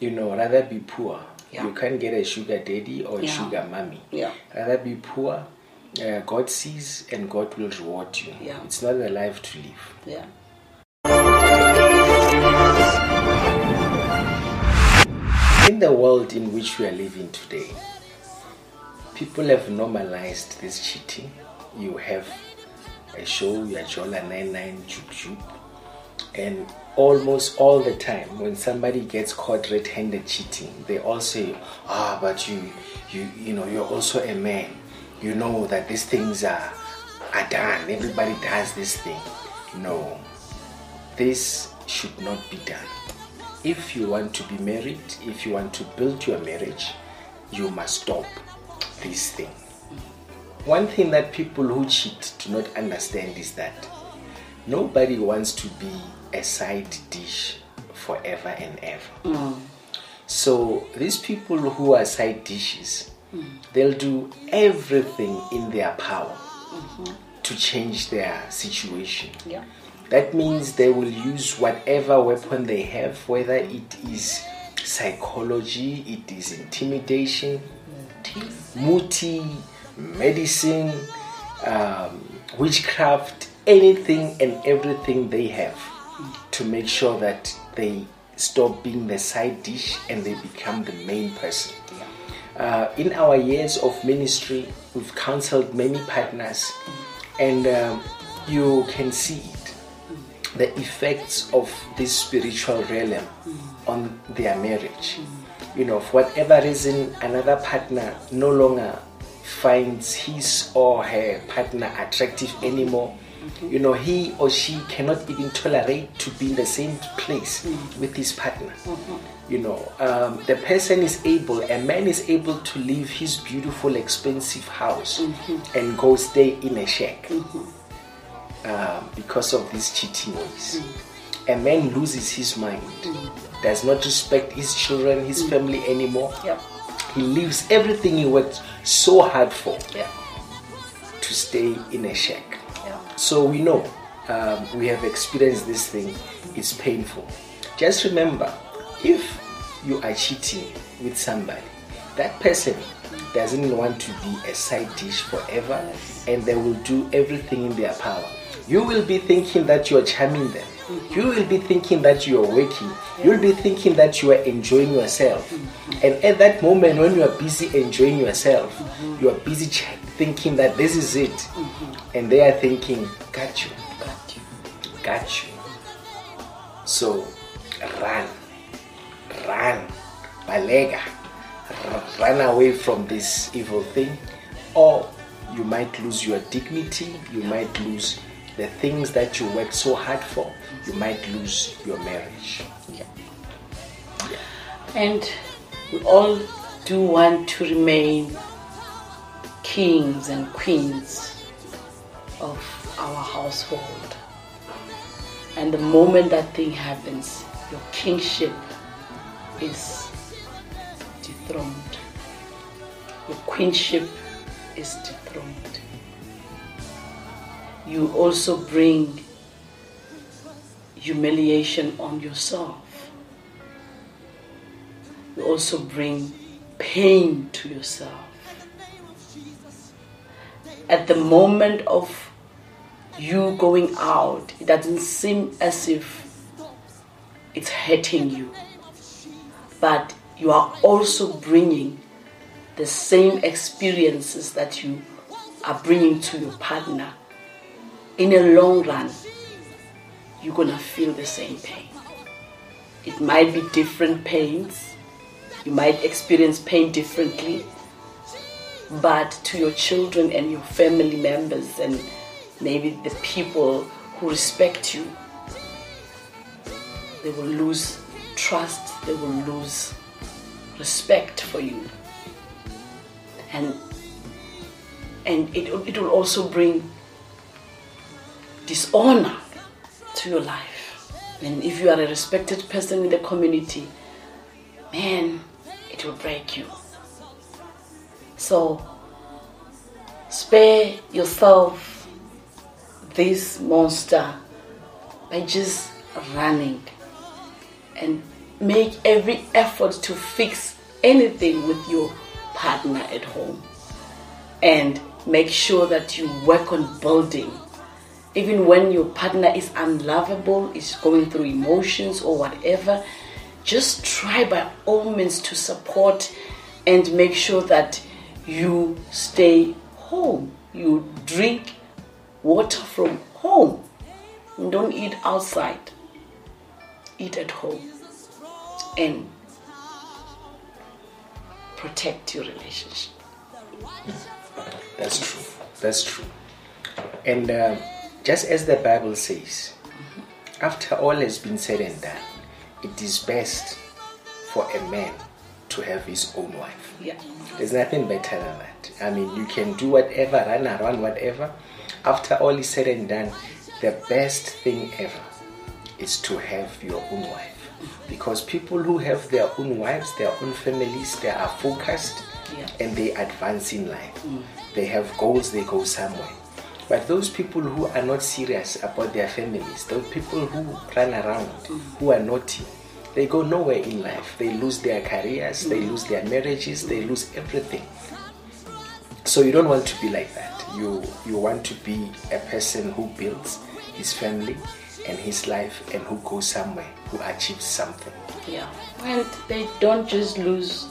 you know, rather be poor. Yeah. You can't get a sugar daddy or a Yeah. sugar mommy. Yeah. Rather be poor. Uh, God sees and God will reward you. Yeah. It's not a life to live. Yeah. In the world in which we are living today, people have normalized this cheating. You have a show, your Jola 99 Jub Jub, and almost all the time when somebody gets caught red-handed cheating, they all say, "Ah, but you, you, you know, you're also a man. You know that these things are are done. Everybody does this thing." No, this should not be done. If you want to be married, if you want to build your marriage, you must stop this thing. One thing that people who cheat do not understand is that nobody wants to be a side dish forever and ever. Mm. So these people who are side dishes, mm. they'll do everything in their power mm-hmm. to change their situation. Yeah. That means they will use whatever weapon they have, whether it is psychology, it is intimidation, muti, medicine, um, witchcraft, anything and everything they have to make sure that they stop being the side dish and they become the main person. Uh, in our years of ministry, we've counseled many partners, and um, you can see it the effects of this spiritual realm on their marriage. You know, for whatever reason, another partner no longer finds his or her partner attractive anymore. Mm-hmm. You know, he or she cannot even tolerate to be in the same place mm. with his partner. Mm-hmm. You know, um, the person is able, a man is able to leave his beautiful, expensive house mm-hmm. and go stay in a shack um, because of these cheating ways. Mm. A man loses his mind, mm. does not respect his children, his family anymore. Yeah. He leaves everything he worked so hard for to stay in a shack. So we know um, we have experienced this thing. It's painful. Just remember, if you are cheating with somebody, that person doesn't want to be a side dish forever, and they will do everything in their power. You will be thinking that you are charming them. You will be thinking that you are working. You'll be thinking that you are enjoying yourself. And at that moment, when you are busy enjoying yourself, you are busy ch- thinking that this is it. Mm-hmm. And they are thinking, got you, Got you. got you. So run, run, balega, run away from this evil thing, or you might lose your dignity, you might lose the things that you worked so hard for, you might lose your marriage. Yeah. And we all do want to remain kings and queens of our household. And the moment that thing happens, your kingship is dethroned. Your queenship is dethroned. You also bring humiliation on yourself. You also bring pain to yourself. At the moment of you going out, it doesn't seem as if it's hurting you, but you are also bringing the same experiences that you are bringing to your partner. In a long run, you're gonna feel the same pain. It might be different pains, you might experience pain differently, but to your children and your family members and maybe the people who respect you, they will lose trust, they will lose respect for you. And and it, it will also bring dishonor to your life. And if you are a respected person in the community, man, it will break you. So spare yourself this monster by just running and make every effort to fix anything with your partner at home. And make sure that you work on building. Even when your partner is unlovable is going through emotions or whatever just try by all means to support and make sure that you stay home you drink water from home don't eat outside eat at home and protect your relationship. That's true. That's true. And uh, just as the Bible says, after all has been said and done, it is best for a man to have his own wife. Yeah. There's nothing better than that. I mean, you can do whatever, run around, whatever. After all is said and done, the best thing ever is to have your own wife. Because people who have their own wives, their own families, they are focused Yeah. and they advance in life. Mm. They have goals, they go somewhere. But those people who are not serious about their families, those people who run around, mm. who are naughty, they go nowhere in life. They lose their careers, they lose their marriages, they lose everything. So you don't want to be like that. You you want to be a person who builds his family and his life and who goes somewhere, who achieves something. Yeah. And they don't just lose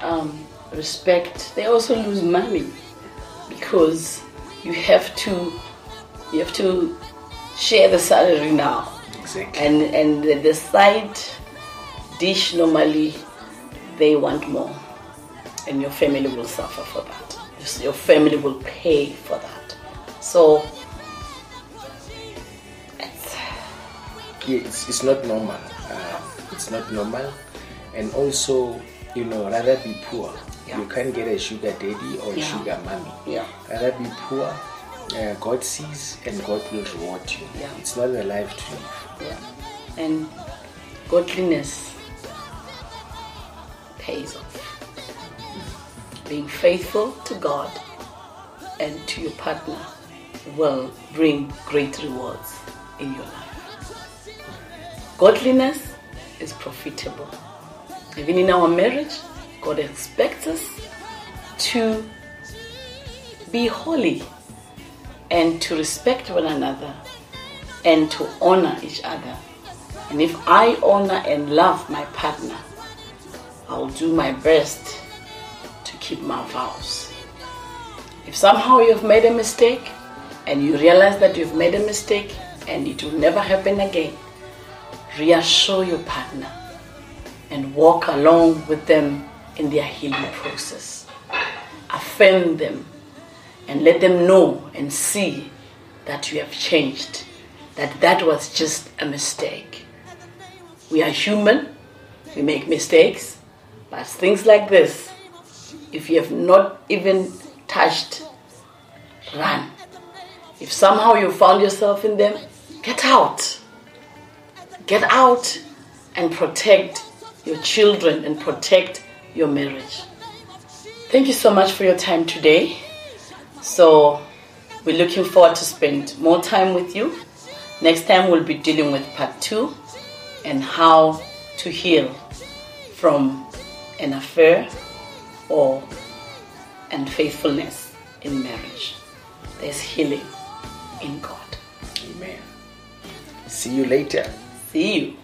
um, respect, they also lose money because you have to you have to share the salary now. Exactly. And and the, the side dish normally they want more. And your family will suffer for that. Your- family will pay for that. So it's yeah, it's, it's not normal. Uh, it's not normal. And also, you know, rather be poor. Yeah. You can't get a sugar daddy or a Yeah. sugar mommy. Yeah. Rather be poor. Uh, God sees and God will reward you. Yeah. It's not a life to live. Yeah. And godliness pays off. Being faithful to God and to your partner will bring great rewards in your life. Godliness is profitable. Even in our marriage, God expects us to be holy and to respect one another and to honor each other. And if I honor and love my partner, I'll do my best to keep my vows. If somehow you've made a mistake and you realize that you've made a mistake and it will never happen again, reassure your partner and walk along with them in their healing process. Affirm them and let them know and see that you have changed, that that was just a mistake. We are human, we make mistakes, but things like this, if you have not even touched, run. If somehow you found yourself in them, get out. Get out and protect your children and protect your marriage. Thank you so much for your time today. So we're looking forward to spend more time with you. Next time we'll be dealing with part two and how to heal from an affair or unfaithfulness in marriage. There's healing in God. Amen. See you later. See you.